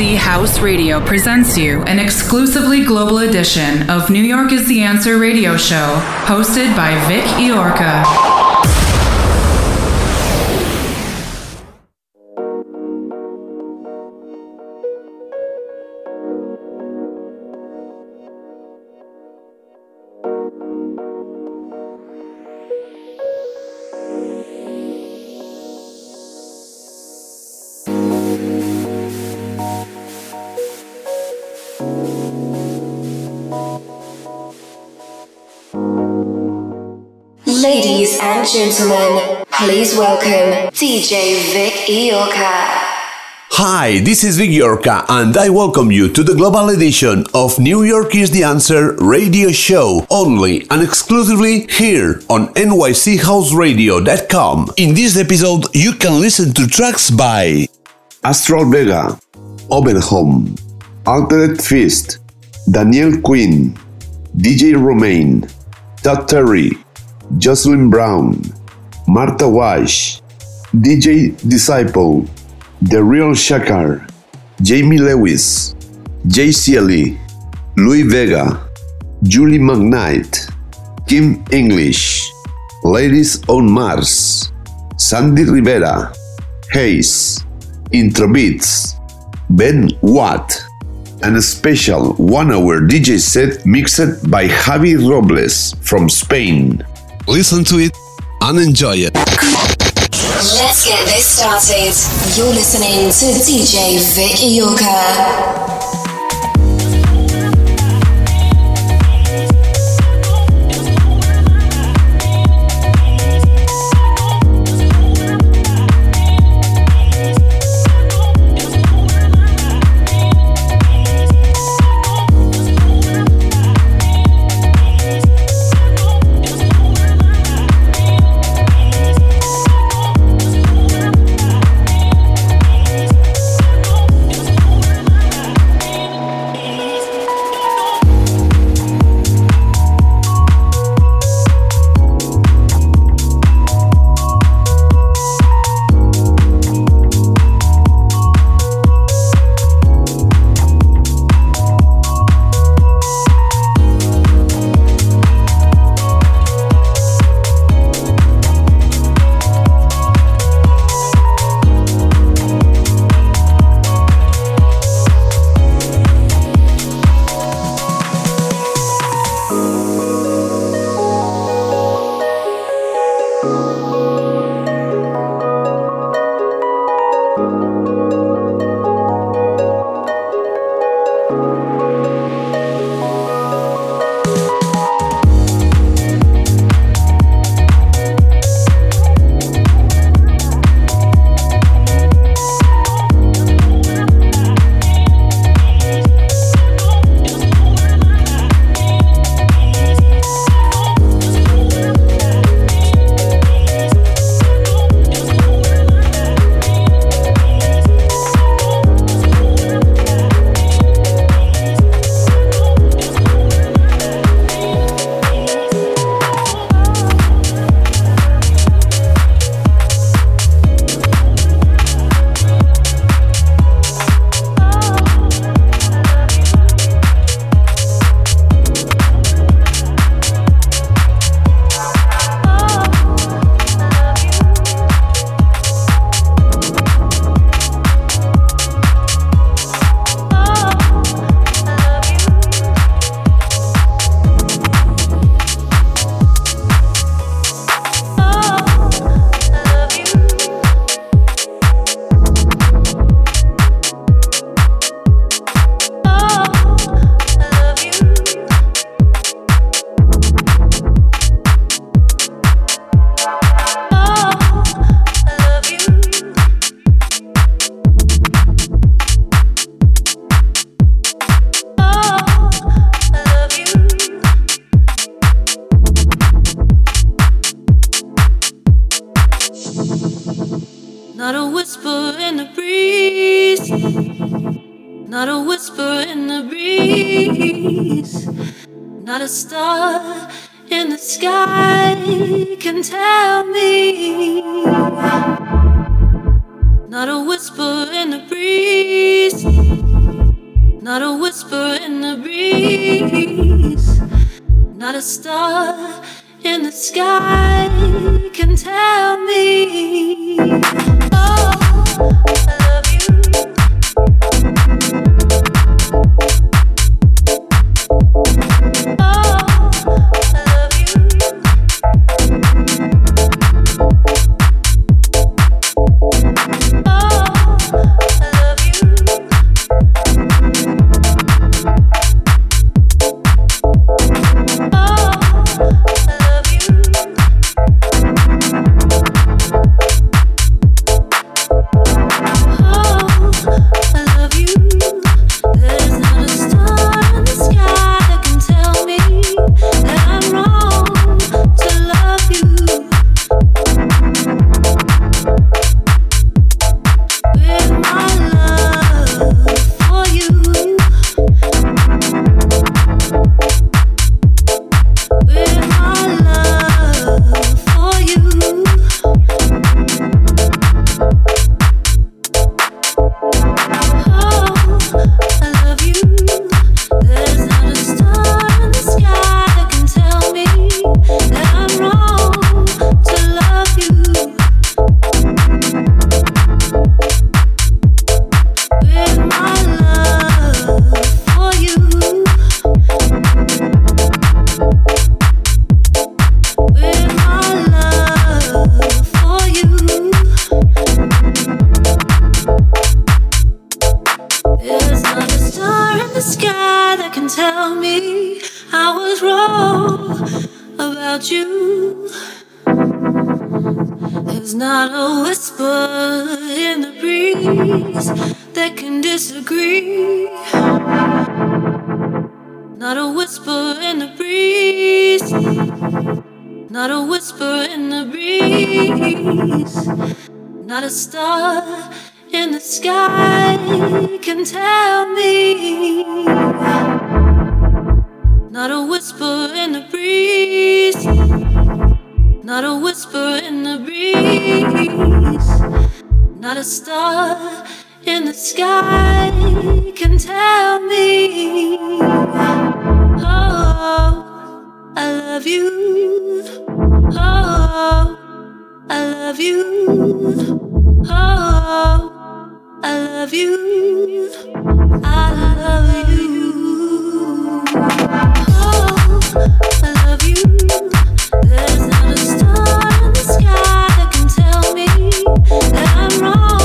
House Radio presents you an exclusively global edition of New York is the Answer radio show, hosted by Vic Iorca. Gentlemen, please welcome DJ Vic Iorca. Hi, this is Vic Yorka, and I welcome you to the global edition of New York is the Answer radio show, only and exclusively here on NYCHouseradio.com. In this episode, you can listen to tracks by Astral Vega, Open Home, Altered Fist, Daniel Quinn, DJ Romain, Todd Terry, Jocelyn Brown, Martha Wash, DJ Disciple, The Real Shakar, Jamie Lewis, Jay Sealy, Louis Vega, Julie McKnight, Kim English, Ladies on Mars, Sandy Rivera, Hayes, Introbeats, Ben Watt, and a special one hour DJ set mixed by Javi Robles from Spain. Listen to it and enjoy it. Let's get this started. You're listening to DJ Vic Iorca. you. There's not a whisper in the breeze that can disagree. Not a whisper in the breeze. Not a whisper in the breeze. Not a star in the sky can tell me. Not a whisper in the breeze. Not a whisper in the breeze. Not a star in the sky can tell me. Oh, I love you. Oh, I love you. Oh, I love you. I love you. There's not a star in the sky that can tell me I'm wrong.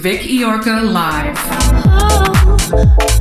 Vic Iorca Live. Oh,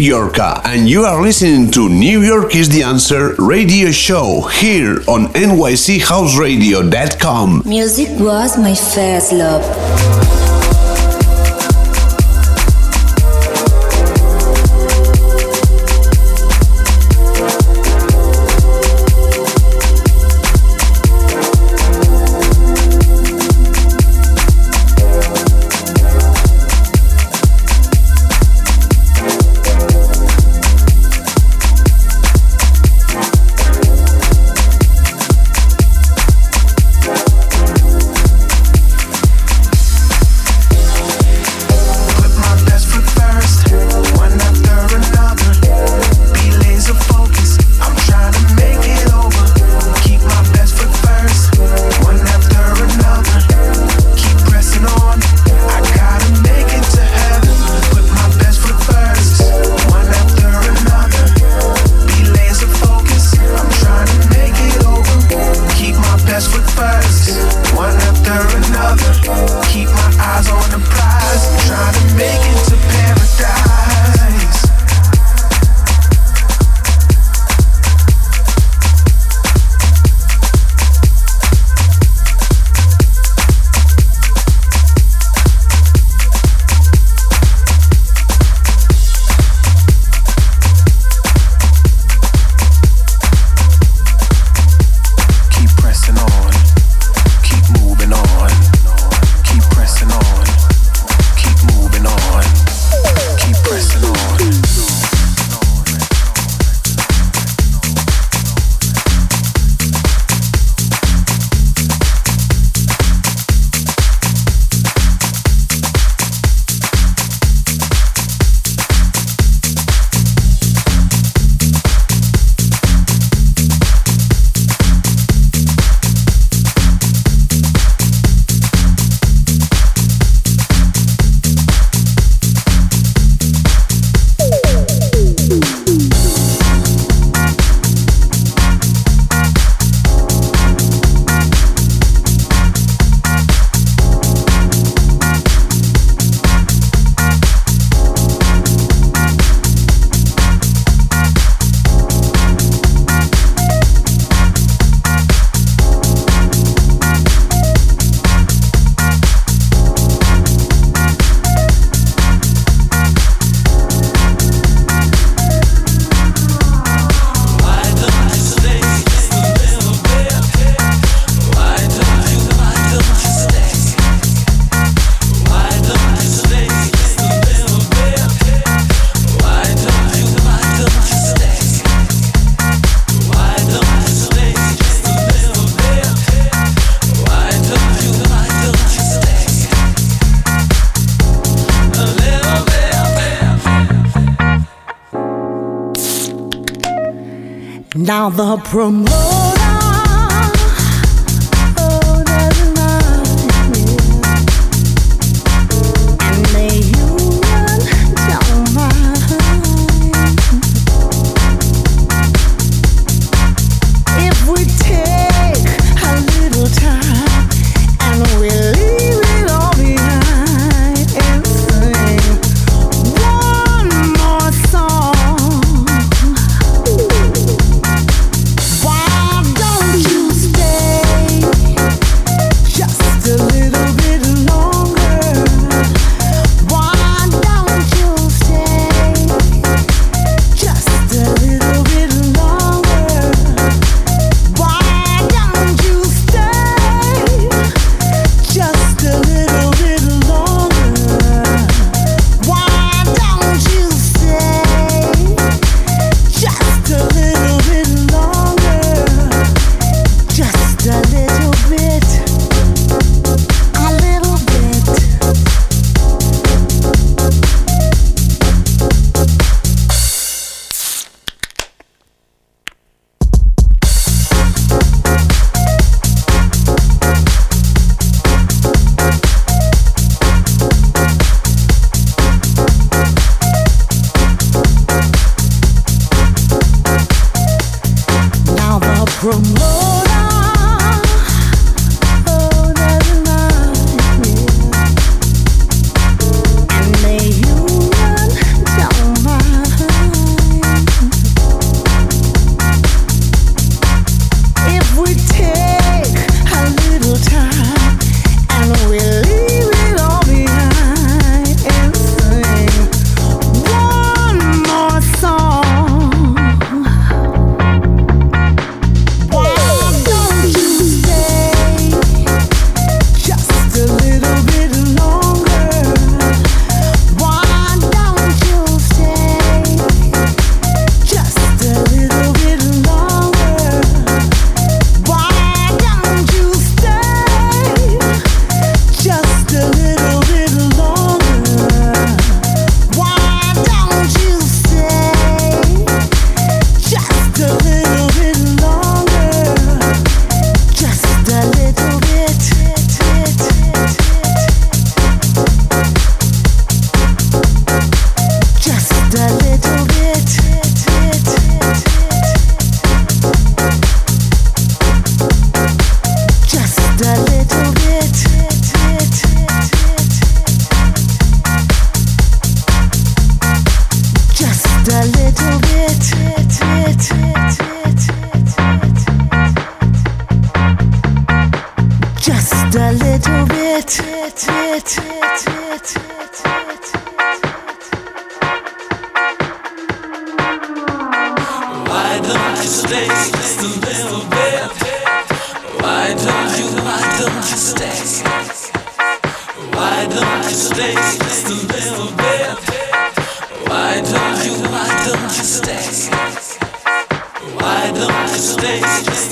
Yorka, and you are listening to New York is the Answer radio show here on NYCHouseradio.com. Music was my first love. Now the promoter Why don't you stay just a little bit? Why don't you, why don't you stay? Why don't you stay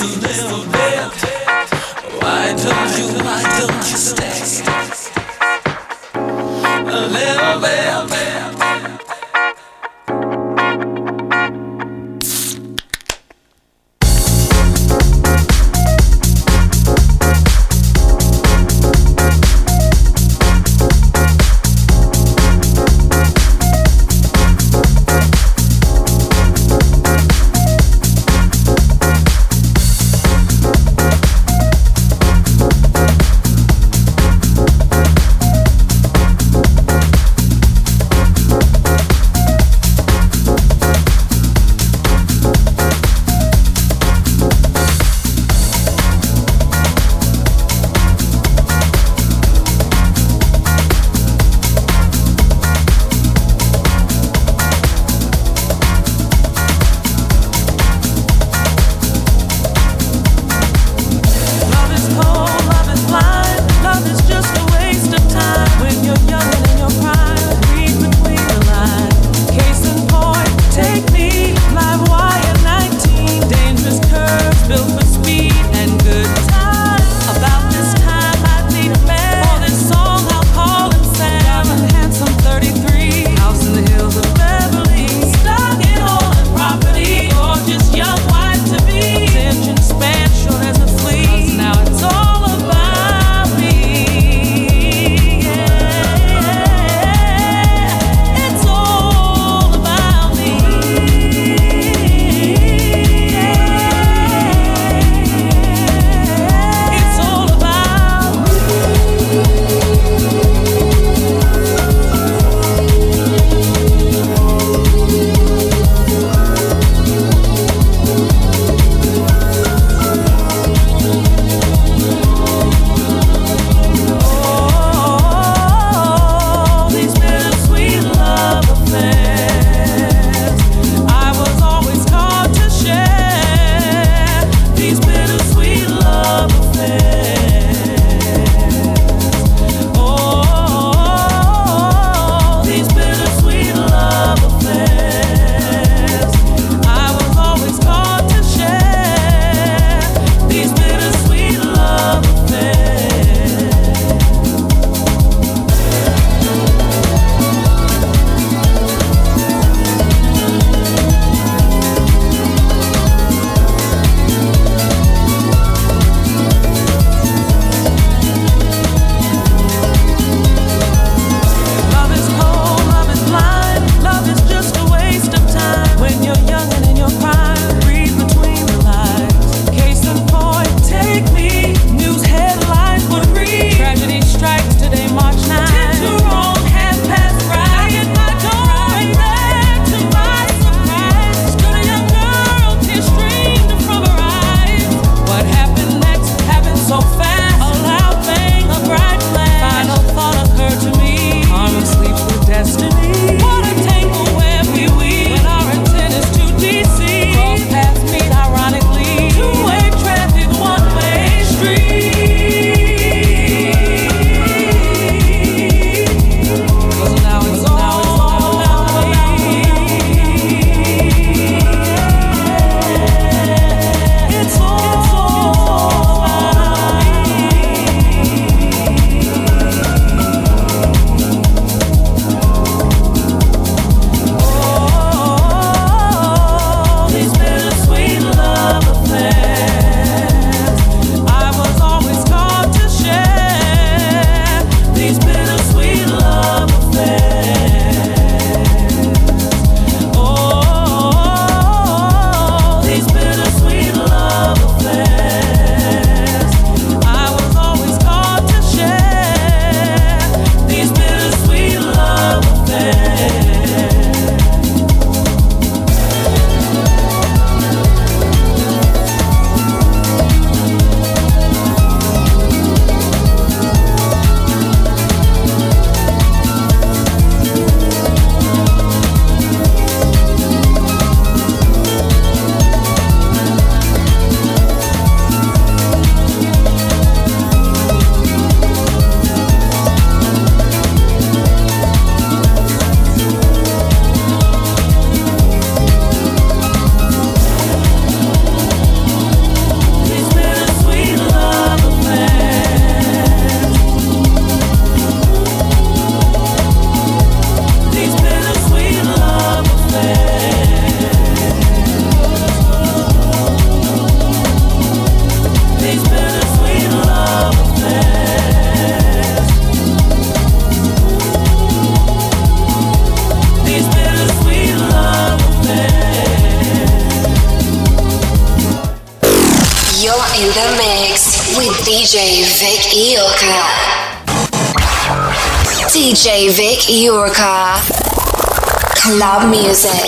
music.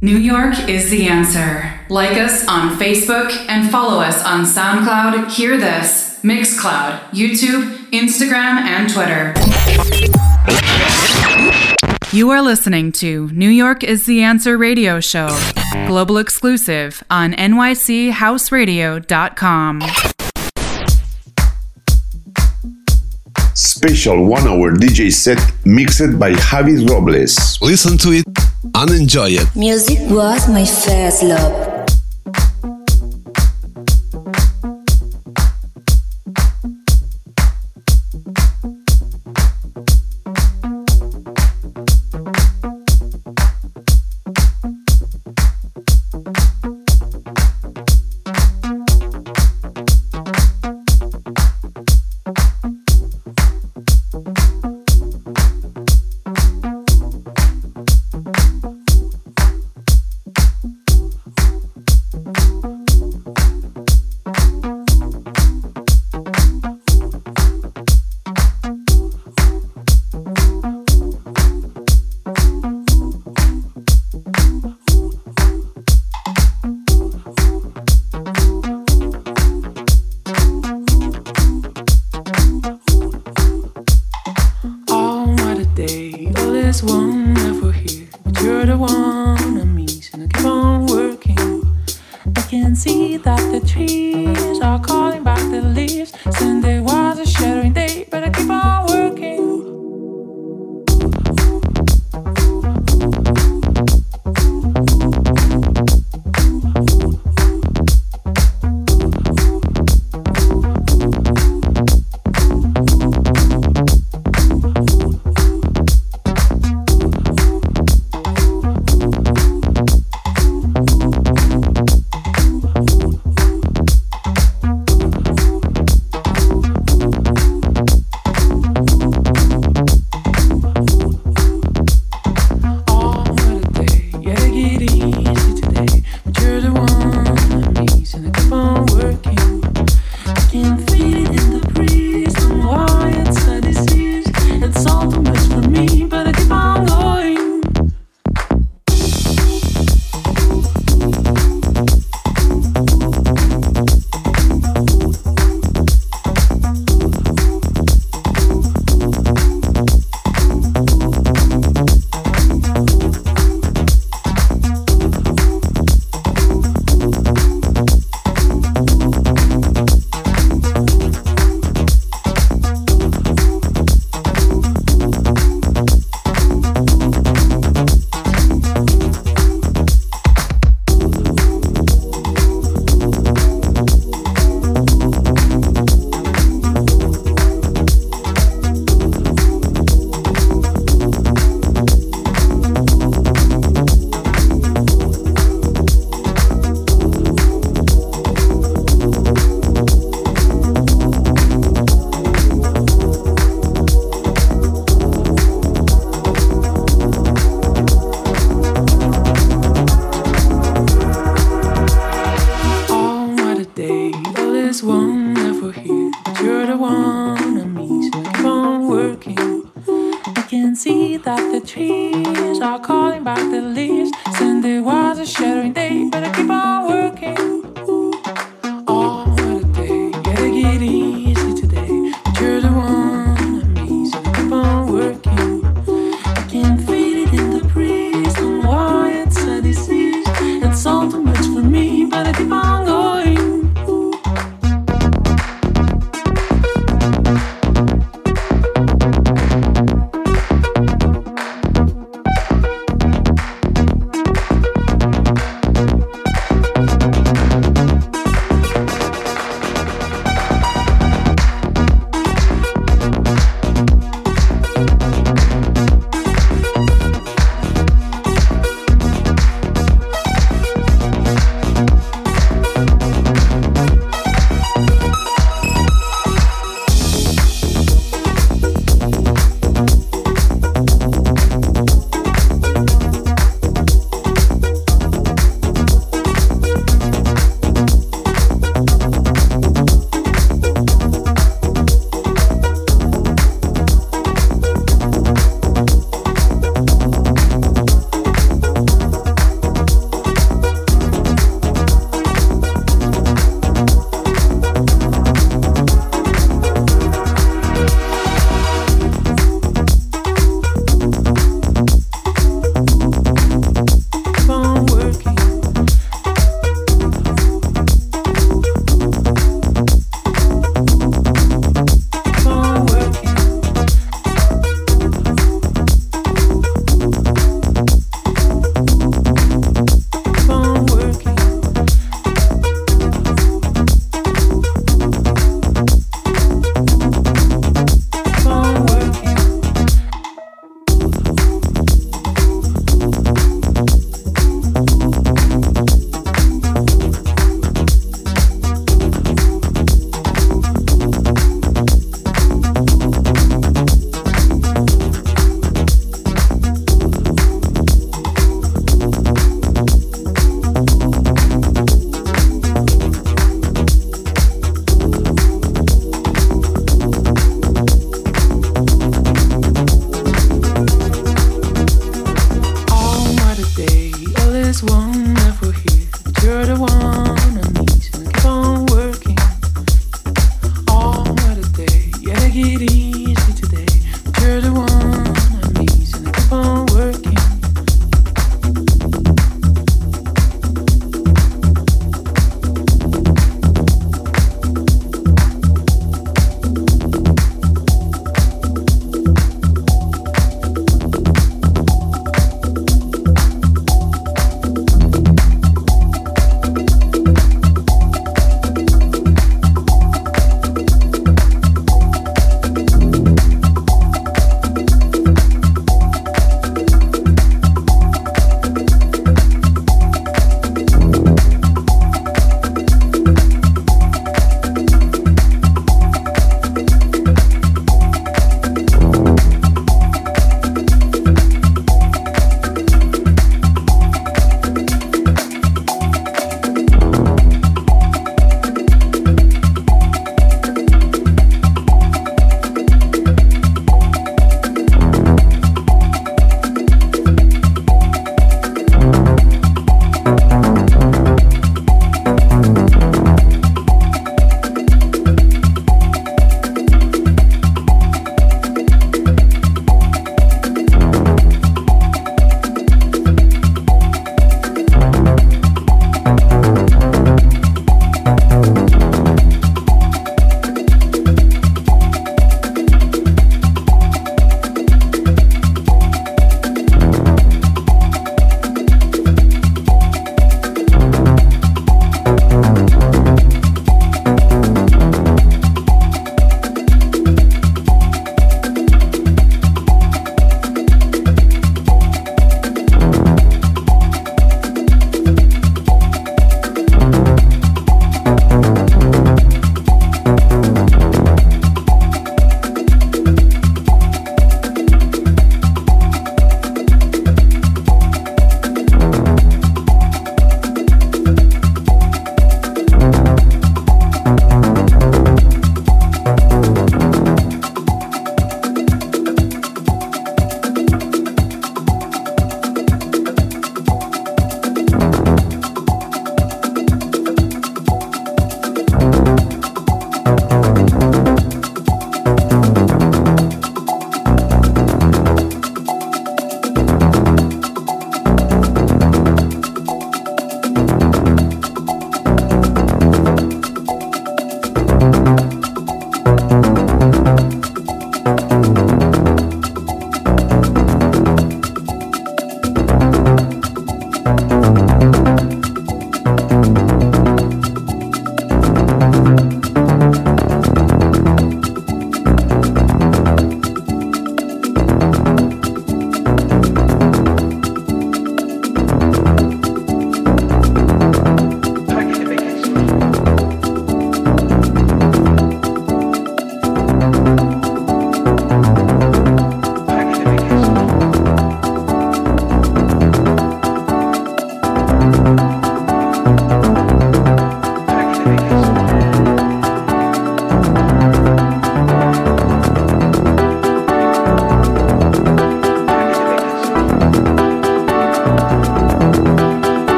New York is the answer. Like us on Facebook and follow us on SoundCloud, Hear This, Mixcloud, YouTube, Instagram, and Twitter. You are listening to New York is the Answer radio show, global exclusive on nychouseradio.com. Special one hour DJ set mixed by Javi Robles. Listen to it and enjoy it. Music was my first love.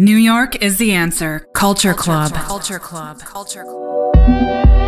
New York is the answer. Culture Club. Culture Club. Culture Club.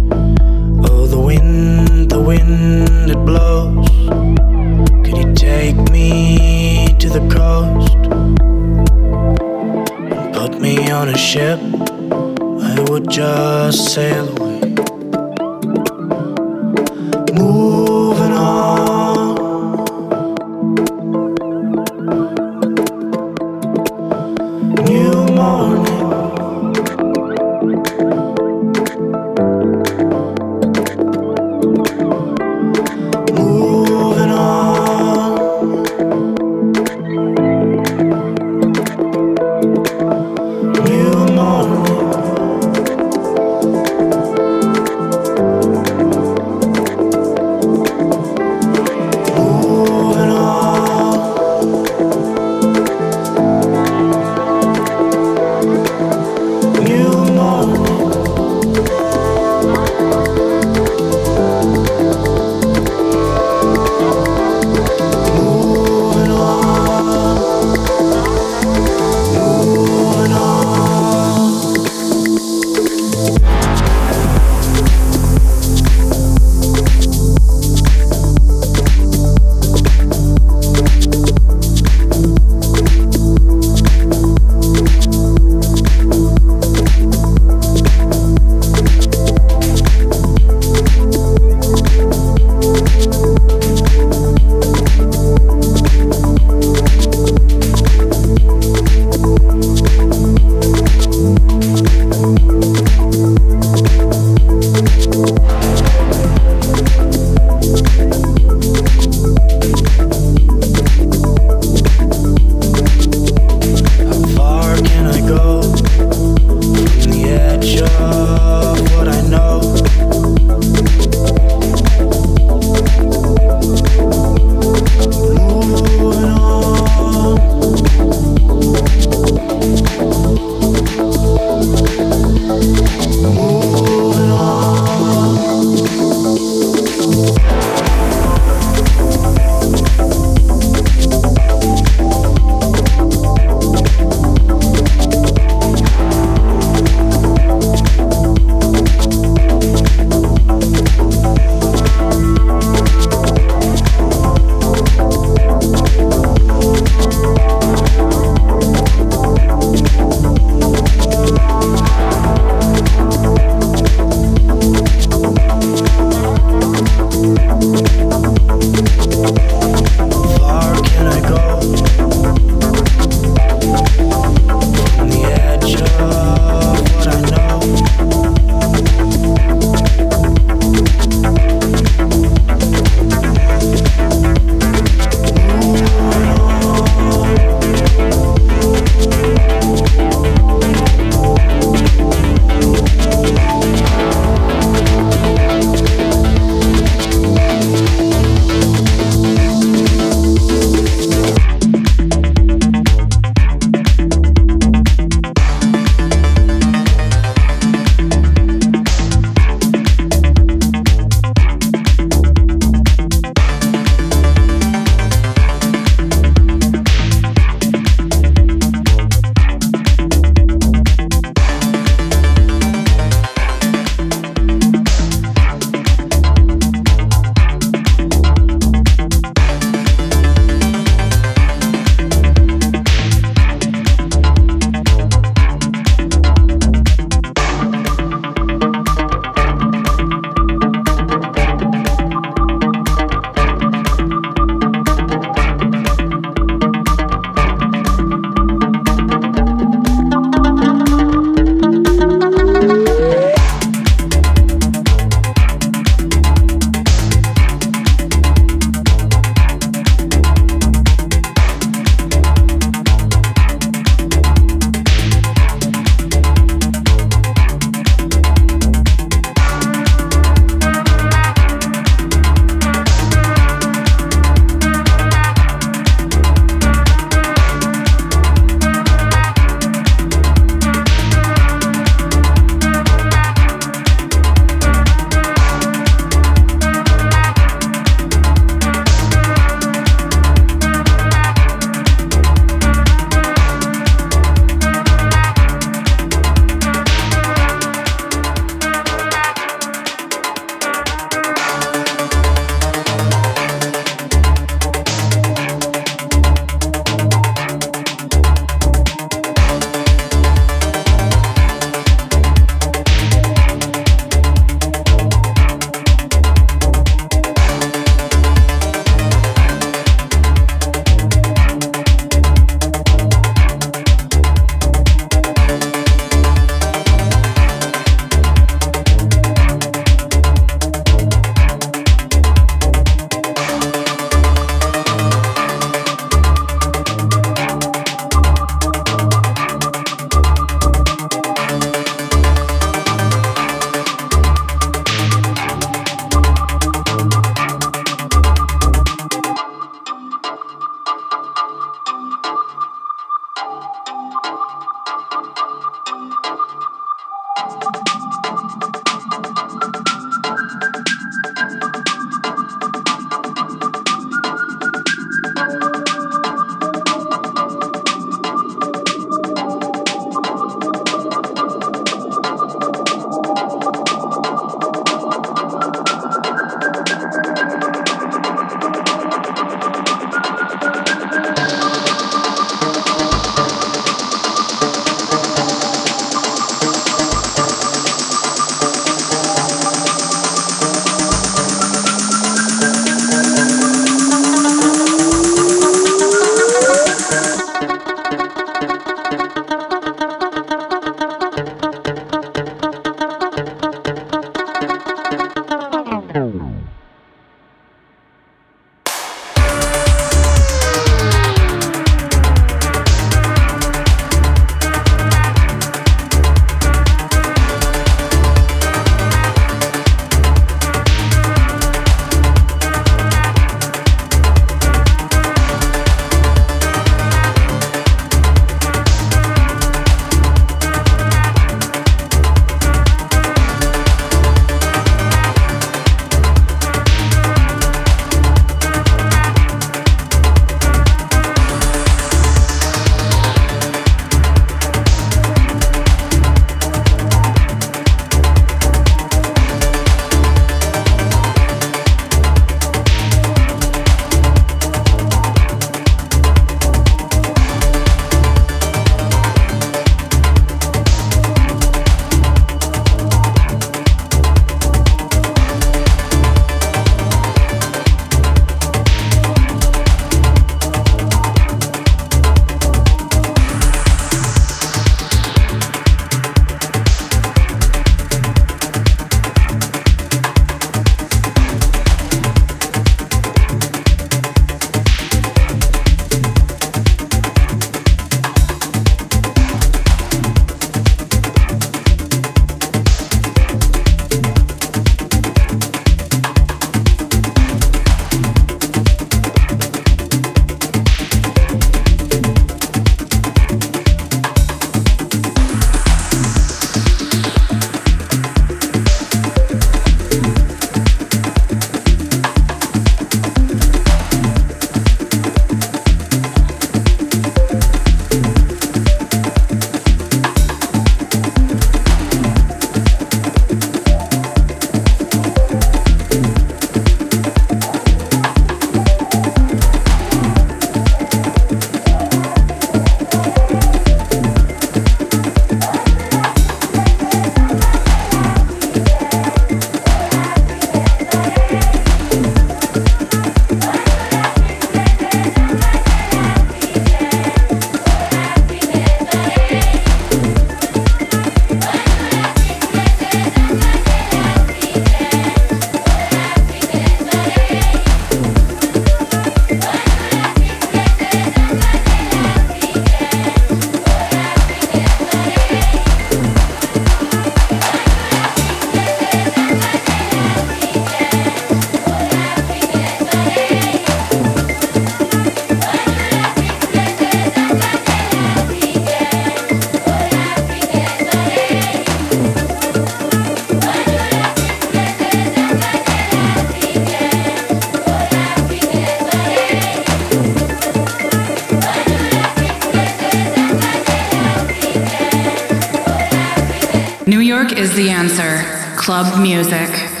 Is the answer. Club music.